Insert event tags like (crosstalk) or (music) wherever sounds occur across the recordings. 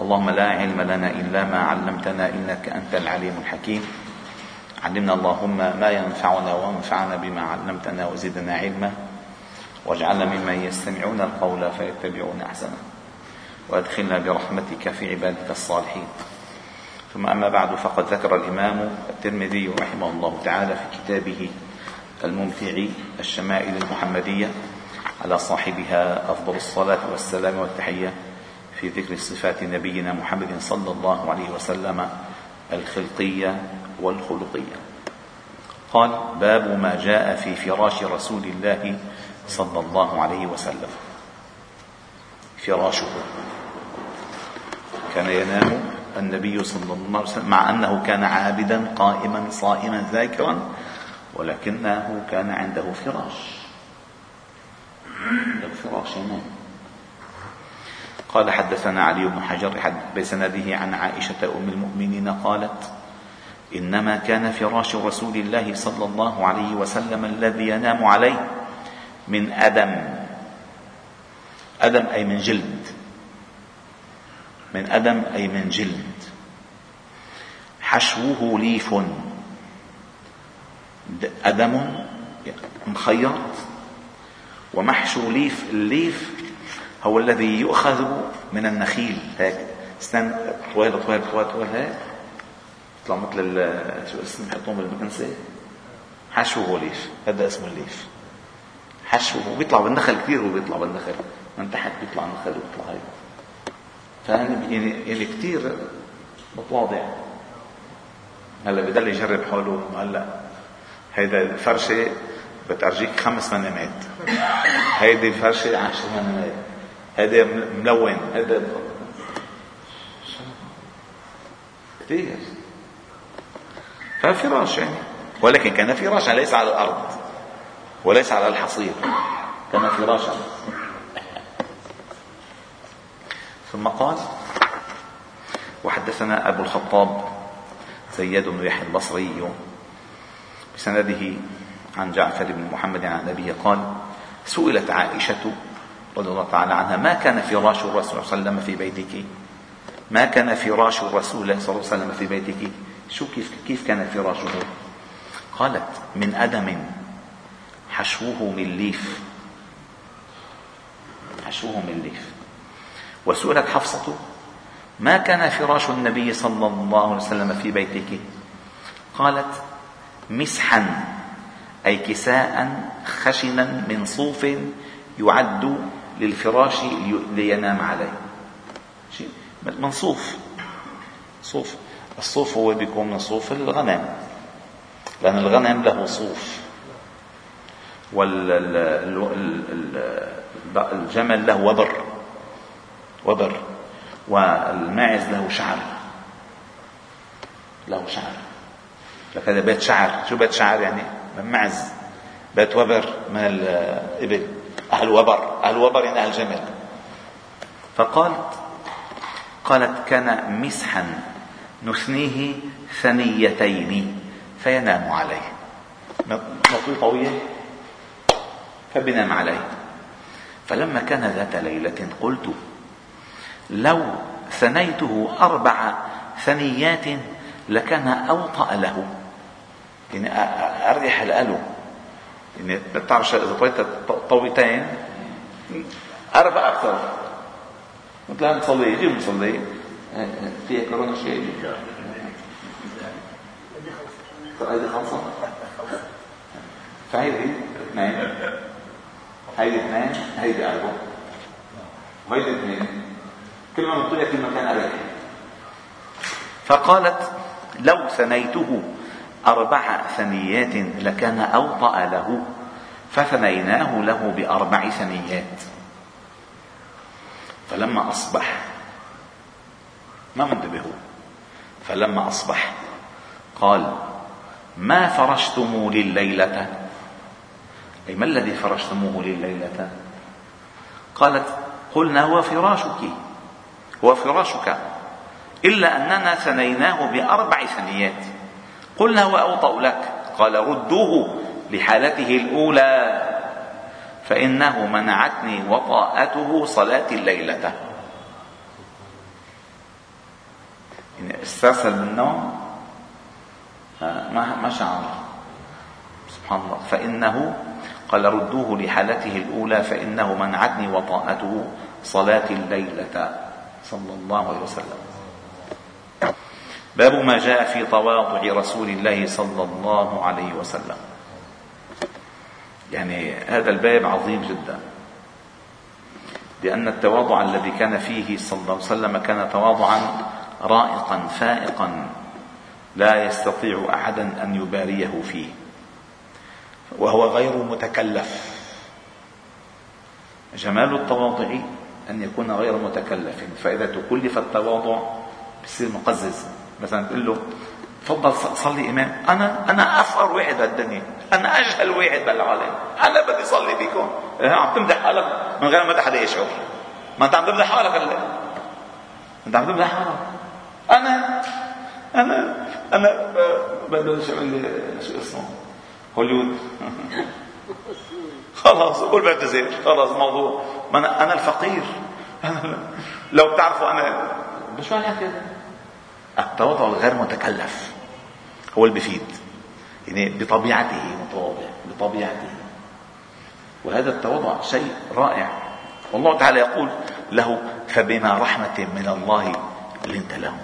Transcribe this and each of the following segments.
اللهم لا علم لنا إلا ما علمتنا إنك أنت العليم الحكيم. علمنا اللهم ما ينفعنا وانفعنا بما علمتنا وزدنا علما. واجعلنا ممن يستمعون القول فيتبعون أحسنه. وأدخلنا برحمتك في عبادك الصالحين. ثم أما بعد فقد ذكر الإمام الترمذي رحمه الله تعالى في كتابه الممتع الشمائل المحمدية على صاحبها أفضل الصلاة والسلام والتحية. في ذكر صفات نبينا محمد صلى الله عليه وسلم الخلقية والخلقية. قال باب ما جاء في فراش رسول الله صلى الله عليه وسلم. فراشه. كان ينام النبي صلى الله عليه وسلم مع أنه كان عابدا قائما صائما ذاكرا ولكنه كان عنده فراش. عنده فراش ينام قال حدثنا علي بن حجر بسنده عن عائشة أم المؤمنين قالت إنما كان فراش رسول الله صلى الله عليه وسلم الذي ينام عليه من أدم. أدم أي من جلد. من أدم أي من جلد. حشوه ليف. أدم مخيط. ومحشو ليف الليف هو الذي يؤخذ من النخيل. هيك. استن طويل طويل طويل طويل هيك. يطلع مثل شو اسمه؟ يحطوه بالمكنسة. حشوه ليف هذا اسمه الليف حشوه بيطلع بالنخل كثير وبيطلع بالنخل. من تحت بيطلع النخل وبيطلع هيك. فأنا يعني يعني كثير متواضع. هلا بضل يجرب حاله هلا هيدا الفرشة بترجيك خمس منامات هيدي فرشة عشر منامات هيدا ملون هيدا كثير. ففراش يعني. ولكن كان فراشا ليس على الأرض وليس على الحصير. كان فراشا. ثم قال وحدثنا أبو الخطاب زياد بن يحيى البصري بسنده عن جعفر بن محمد عن أبيه قال سئلت عائشة رضي الله تعالى عنها. ما كان فراش الرسول صلى الله عليه وسلم في بيتك؟ ما كان فراش الرسول صلى الله عليه وسلم في بيتك؟ شو كيف كيف كان فراشه؟ قالت من أدم حشوه من ليف. حشوه من ليف. وسئلت حفصة ما كان فراش النبي صلى الله عليه وسلم في بيتك؟ قالت مسحا أي كساء خشنا من صوف يعد للفراش لينام عليه. من صوف. صوف. الصوف هو بيكون من صوف الغنم. لأن الغنم له صوف. والجمل له وبر. وبر. والماعز له شعر. له شعر. لك هذا بيت شعر. شو بيت شعر يعني؟ من معز. بيت وبر من الإبل. أهل وبر أهل وبر يعني أهل جمل فقالت قالت كان مسحا نثنيه ثنيتين فينام عليه. مطوي طويل. فبنام عليه. فلما كان ذات ليلة قلت لو ثنيته أربع ثنيات لكان أوطأ له. يعني أريح له يعني بتعرف إذا طويت طويتين أربع أكثر مثل نصلي يجي مصلي. فيها كورونا شيء؟ هذه خمسة. فهيدي اثنين. هيدي اثنين هيدي أربعة. وهيدي اثنين. كل ما مطلع في مكان أريح فقالت لو ثنيته أربع ثنيات لكان أوطأ له فثنيناه له بأربع ثنيات. فلما أصبح ما منتبهوا. فلما أصبح قال ما فرشتموا لليلة؟ أي ما الذي فرشتموه لليلة؟ قالت قلنا هو فراشك هو فراشك إلا أننا ثنيناه بأربع ثنيات. قلنا هو أوطأ لك. قال ردوه لحالته الأولى. فإنه منعتني وطاءته صلاة الليلة. يعني استرسل بالنوم؟ ما ما شعر سبحان الله. فإنه قال ردوه لحالته الأولى فإنه منعتني وطاءته صلاة الليلة. صلى الله عليه وسلم. باب ما جاء في تواضع رسول الله صلى الله عليه وسلم. يعني هذا الباب عظيم جدا. لأن التواضع الذي كان فيه صلى الله عليه وسلم كان تواضعا رائقا فائقا. لا يستطيع أحدا أن يباريه فيه. وهو غير متكلف. جمال التواضع أن يكون غير متكلف. فإذا تكلف التواضع بصير مقزز. مثلا تقول له تفضل صلي إمام. أنا أنا أفقر واحد بالدنيا أنا أجهل واحد بالعالم. أنا بدي صلي بكم إيه، عم تمدح حالك من غير ما حدا يشعر ما أنت عم تمدح حالك هلا. أنت عم تمدح حالك. أنا أنا أنا بدي شو شو اسمه؟ هوليود (laughs) خلاص قول بعتذر. خلاص الموضوع ما أنا, أنا الفقير. (laughs) لو بتعرفوا أنا مش معنى كده التواضع الغير متكلف هو اللي بيفيد. يعني بطبيعته متواضع بطبيعته. وهذا التواضع شيء رائع. والله تعالى يقول له فبما رحمة من الله لنت لهم.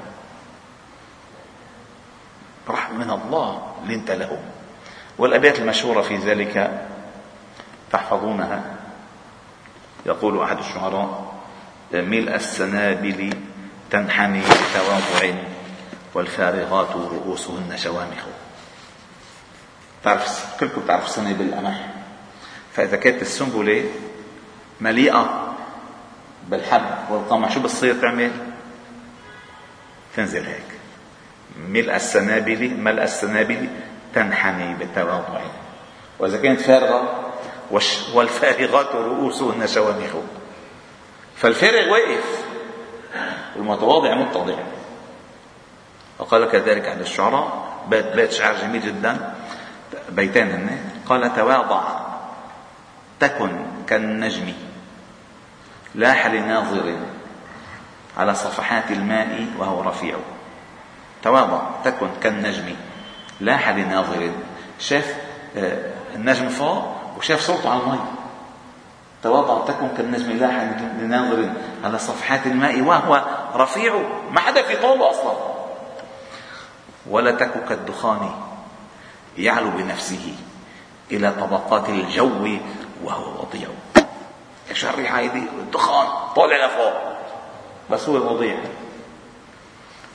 رحمة من الله لنت لهم. والأبيات المشهورة في ذلك تحفظونها. يقول أحد الشعراء ملء السنابل تنحني بتواضع والفارغات رؤوسهن شوامخ. تعرف كلكم بتعرفوا السنابل القمح فإذا كانت السنبلة مليئة بالحب والقمح شو بتصير تعمل؟ تنزل هيك. ملء السنابل ملء السنابل تنحني بالتواضع. وإذا كانت فارغة والفارغات رؤوسهن شوامخ. فالفارغ واقف والمتواضع متضع. وقال كذلك عند الشعراء بيت, بيت شعر جميل جدا بيتان هن. قال تواضع تكن كالنجم لاح لناظر على صفحات الماء وهو رفيع. تواضع تكن كالنجم لاح لناظر شاف آه، النجم فوق وشاف صوته على المي تواضع تكن كالنجم لاح لناظر على صفحات الماء وهو رفيع. ما حدا في طوله أصلا. ولا تك كالدخان يعلو بنفسه إلى طبقات الجو وهو وضيع إيش الريحة هيدي الدخان. طالع لفوق. بس هو وضيع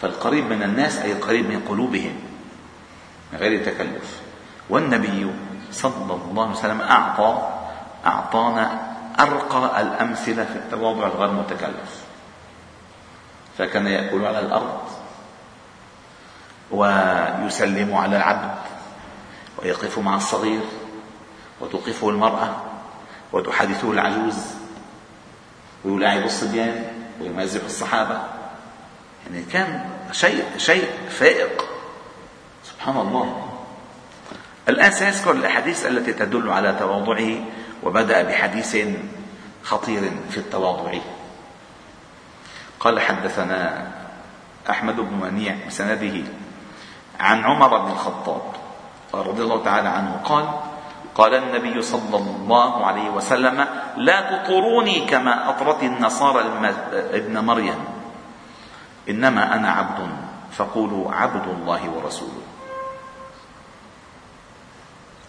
فالقريب من الناس أي القريب من قلوبهم. من غير تكلف. والنبي صلى الله عليه وسلم أعطى أعطانا أرقى الأمثلة في التواضع الغير متكلف. فكان يأكل على الأرض. ويسلم على العبد ويقف مع الصغير وتوقفه المرأة وتحدثه العجوز ويلاعب الصبيان ويمازح الصحابة. يعني كان شيء شيء فائق. سبحان الله. الآن سيذكر الأحاديث التي تدل على تواضعه وبدأ بحديث خطير في التواضع. قال حدثنا أحمد بن منيع بسنده عن عمر بن الخطاب رضي الله تعالى عنه قال قال النبي صلى الله عليه وسلم لا تطروني كما أطرت النصارى ابن مريم. إنما أنا عبد فقولوا عبد الله ورسوله.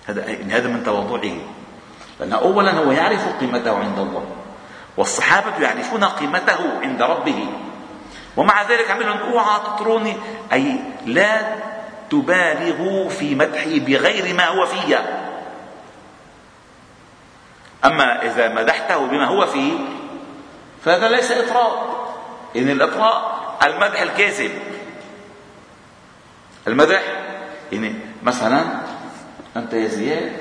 هذا هذا من تواضعه. لأن أولا هو يعرف قيمته عند الله والصحابة يعرفون قيمته عند ربه. ومع ذلك عمل لهم أوعى تطروني أي لا تبالغوا في مدحي بغير ما هو فيه. أما إذا مدحته بما هو فيه فهذا ليس إطراء. إن الإطراء المدح الكاذب. المدح يعني مثلا أنت يا زياد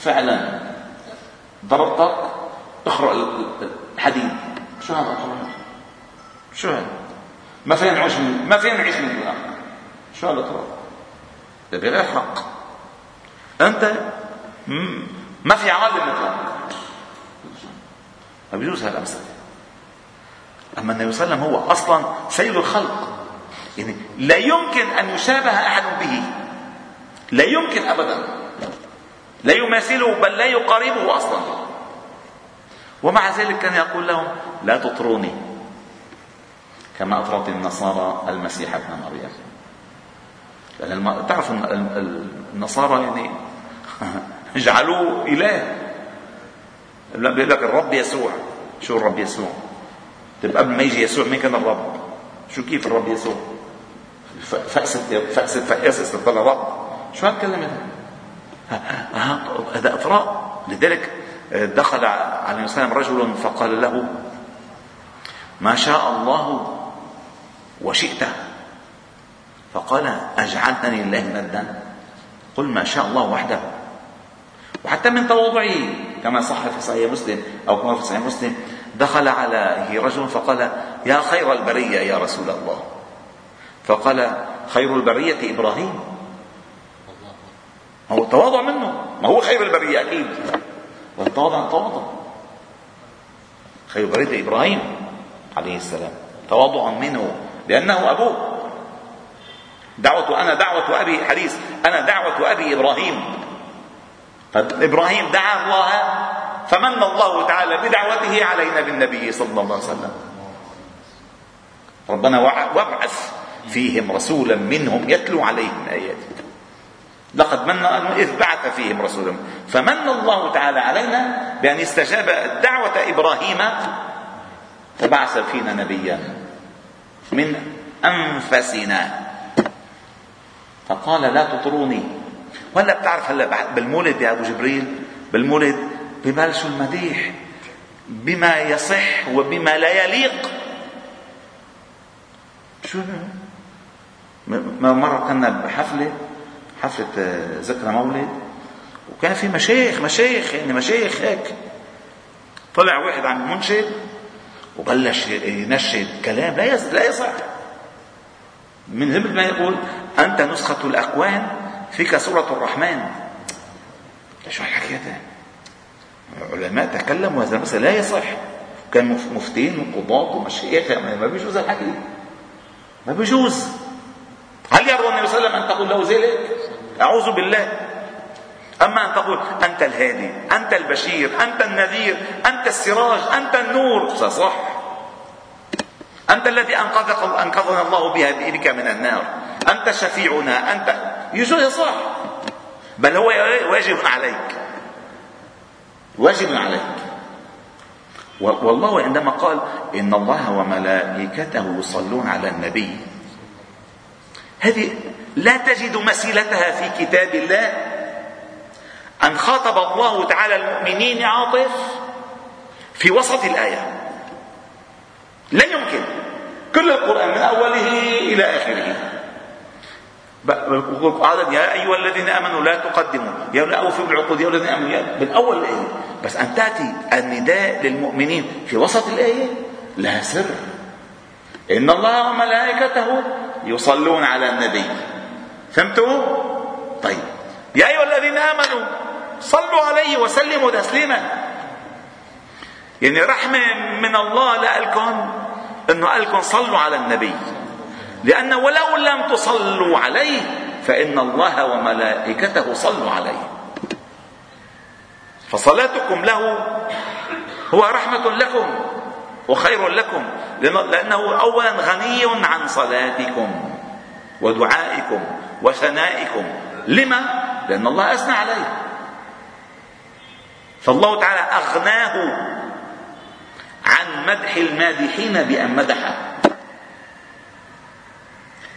فعلا ضربتك اخرق الحديد. شو هذا؟ شو هذا؟ ما فينا نعيش ما فينا نعيش من شو هذا بغير حق أنت ما في عالم مثلك ما بيجوز هالامثله أما النبي صلى الله عليه وسلم هو أصلا سيد الخلق. يعني لا يمكن أن يشابه أحد به. لا يمكن أبدا. لا يماثله بل لا يقاربه أصلا. ومع ذلك كان يقول لهم لا تطروني كما أطرت النصارى المسيح ابن مريم. لأن تعرف النصارى يعني (laughs) جعلوه إله. بيقول لك الرب يسوع. شو الرب يسوع؟ طيب قبل ما يجي يسوع مين كان الرب؟ شو كيف الرب يسوع؟ فأسة فأسة فأسة طلع رب شو هالكلمة (laughs) هذا إطراء. لذلك دخل عليه السلام رجل فقال له ما شاء الله وشئت فقال أجعلتني لله ندا قل ما شاء الله وحده. وحتى من تواضعه كما صح في صحيح مسلم أو كما في صحيح مسلم دخل عليه رجل فقال يا خير البرية يا رسول الله. فقال خير البرية إبراهيم. هو التواضع منه. ما هو خير البرية أكيد. والتواضع التواضع خير البرية إبراهيم عليه السلام. تواضع منه لأنه أبوه. دعوة أنا دعوة أبي حديث. أنا دعوة أبي إبراهيم. فإبراهيم دعا الله فمن الله تعالى بدعوته علينا بالنبي صلى الله عليه وسلم. ربنا وابعث فيهم رسولا منهم يتلو عليهم آياتك. لقد من إذ بعث فيهم رسولا. فمن الله تعالى علينا بأن استجاب دعوة إبراهيم. فبعث فينا نبيا من أنفسنا. فقال لا تطروني. ولا بتعرف هلا بالمولد يا أبو جبريل؟ بالمولد ببلشوا المديح. بما يصح وبما لا يليق. شو مرة كنا بحفلة حفلة آه، ذكرى مولد وكان في مشايخ مشايخ يعني مشايخ هيك. طلع واحد عن منشد وبلش ينشد كلام لا لا يصح. من مثل ما يقول أنت نسخة الأكوان فيك سورة الرحمن. شو هالحكي هذا؟ علماء تكلموا هذا المسألة لا يصح. كان مفتين وقضاة ومشايخ ما بيجوز الحكي. ما بيجوز. هل يرضى النبي صلى الله عليه وسلم أن تقول له ذلك؟ أعوذ بالله. أما أن تقول أنت الهادي أنت البشير أنت النذير أنت السراج أنت النور. صح أنت الذي أنقذك أنقذنا الله بها بك من النار. أنت شفيعنا أنت يجوز صح بل هو واجب عليك. واجب عليك. والله عندما قال إن الله وملائكته يصلون على النبي. هذه لا تجد مسيلتها في كتاب الله. أن خاطب الله تعالى المؤمنين عاطف في وسط الآية. لا يمكن. كل القرآن من أوله إلى آخره. يا أيها الذين آمنوا لا تقدموا. يا لا أوفوا بالعقود يا الذين آمنوا من أول الآية. بس أن تأتي النداء للمؤمنين في وسط الآية لها سر. إن الله وملائكته يصلون على النبي. فهمتوا؟ طيب. يا أيها الذين آمنوا صلوا عليه وسلموا تسليما. يعني رحمة من الله لكم إنه قال لكم صلوا على النبي. لأن ولو لم تصلوا عليه فإن الله وملائكته صلوا عليه. فصلاتكم له هو رحمة لكم وخير لكم لأنه أولا غني عن صلاتكم ودعائكم وثنائكم. لما؟ لأن الله أثنى عليه. فالله تعالى أغناه عن مدح المادحين بأن مدحه.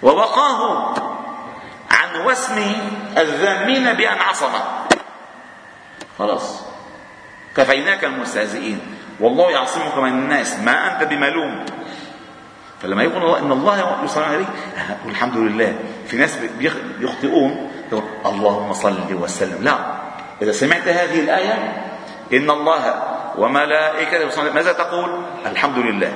ووقاه عن وسم الذامين بأن عصمه خلاص. كفيناك المستهزئين. والله يعصمك من الناس. ما أنت بملوم. فلما يقول إن الله يصلي عليه والحمد لله. في ناس بيخطئون. يقول اللهم صل وسلم. لا. إذا سمعت هذه الآية إن الله وملائكته ماذا تقول؟ الحمد لله.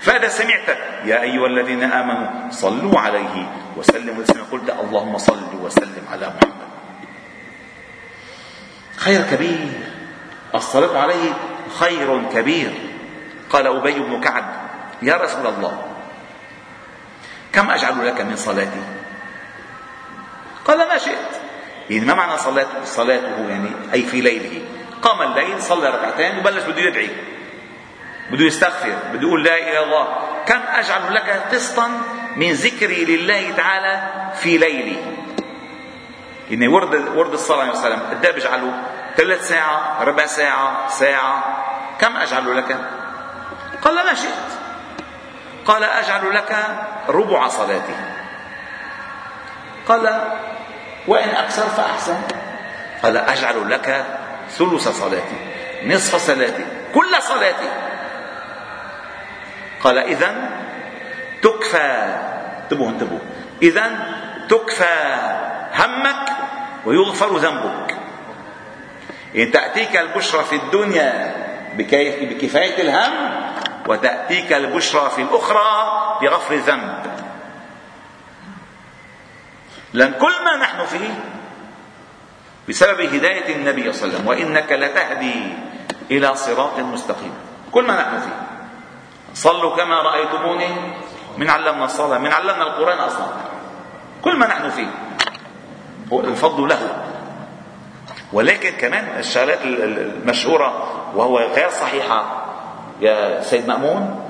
فإذا سمعت؟ يا أيها الذين آمنوا صلوا عليه وسلموا تسليما قلت اللهم صل وسلم على محمد. خير كبير. الصلاة عليه خير كبير. قال أبي بن كعب يا رسول الله كم أجعل لك من صلاتي؟ قال ما شئت. يعني ما معنى صلاته صلاته يعني أي في ليله؟ قام الليل صلى ركعتين وبلش بده يدعي. بده يستغفر بده يقول لا إله إلا الله. كم أجعل لك قسطا من ذكري لله تعالى في ليلي. يعني ورد ورد الصلاة عليه وسلم قد إيه بيجعله ثلاث ساعة ربع ساعة ساعة. كم أجعل لك؟ قال ما شئت. قال أجعل لك ربع صلاتي قال وإن أكثر فأحسن. قال أجعل لك ثلث صلاتي نصف صلاتي كل صلاتي قال إذا تكفى. انتبهوا انتبهوا. إذا تكفى همك ويغفر ذنبك. إن تأتيك البشرى في الدنيا بكفاية الهم وتأتيك البشرى في الأخرى بغفر الذنب. لأن كل ما نحن فيه بسبب هداية النبي صلى الله عليه وسلم وإنك لتهدي إلى صراط مستقيم. كل ما نحن فيه. صلوا كما رأيتموني. من علمنا الصلاة من علمنا القرآن أصلا. كل ما نحن فيه. الفضل له. ولكن كمان الشغلات المشهورة وهو غير صحيحة. يا سيد مأمون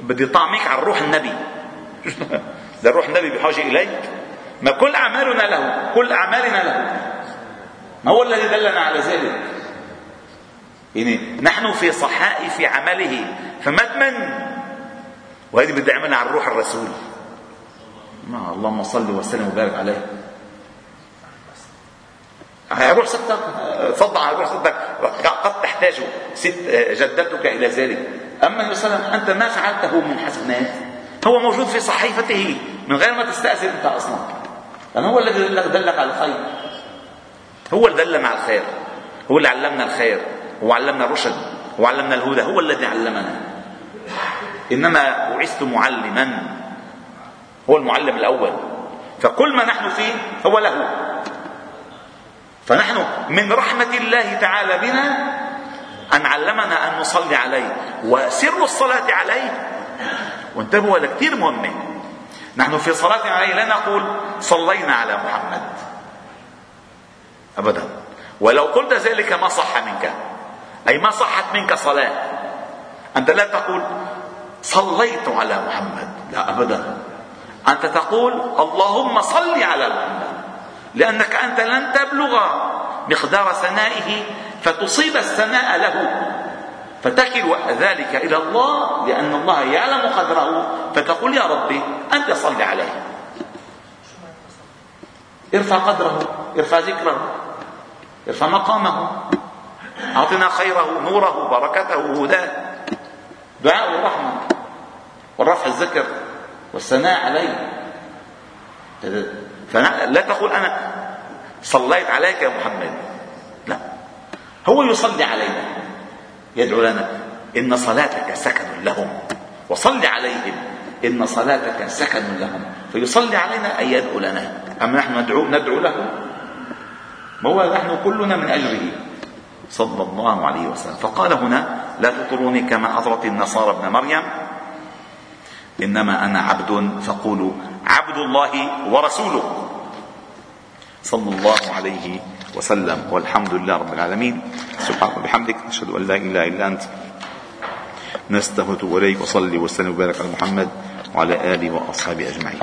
بدي طعمك على روح النبي. (laughs) ده روح النبي بحاجة إليك. ما كل أعمالنا له كل أعمالنا له. ما هو الذي دلنا على ذلك؟ يعني نحن في صحائف عمله فما تمن وهذه بدي أعملها على الروح الرسول. ما اللهم صل وسلم وبارك عليه. روح ستك فضع روح ستك. قد تحتاج ست جدتك إلى ذلك. أما النبي صلى الله عليه وسلم أنت ما فعلته من حسنات. هو موجود في صحيفته. من غير ما تستأذن أنت أصلا. لأنه هو الذي دلك على الخير. هو اللي دلنا على الخير. هو اللي علمنا الخير. هو علمنا الرشد هو علمنا الهدى هو الذي علمنا. إنما بعثت معلما هو المعلم الأول. فكل ما نحن فيه هو له. فنحن من رحمة الله تعالى بنا أن علمنا أن نصلي عليه. وسر الصلاة عليه. وانتبهوا هذا كثير مهمة نحن في صلاة عليه لا نقول صلينا على محمد. أبدا. ولو قلت ذلك ما صح منك. أي ما صحت منك صلاة. أنت لا تقول صليت على محمد. لا أبدا. أنت تقول اللهم صل على محمد. لأنك أنت لن تبلغ مقدار ثنائه فتصيب الثناء له. فتكل ذلك إلى الله لأن الله يعلم قدره. فتقول يا ربي أنت صل عليه. ارفع قدره ارفع ذكره ارفع مقامه. أعطنا خيره نوره بركته هداه. دعاء الرحمة والرفع الذكر والثناء عليه. فلا تقول أنا صليت عليك يا محمد. لا. هو يصلي علينا. يدعو لنا إن صلاتك سكن لهم. وصل عليهم إن صلاتك سكن لهم. فيصلي علينا أي يدعو لنا. أما نحن ندعو ندعو له؟ ما هو نحن كلنا من أجله صلى الله عليه وسلم. فقال هنا لا تطروني كما أطرت النصارى ابن مريم. إنما أنا عبد فقولوا عبد الله ورسوله. صلى الله عليه وسلم. والحمد لله رب العالمين. سبحانك وبحمدك. نشهد أن لا إله إلا أنت. نستغفرك إليك. وصلي وسلم وبارك على محمد وعلى آله وأصحابه أجمعين.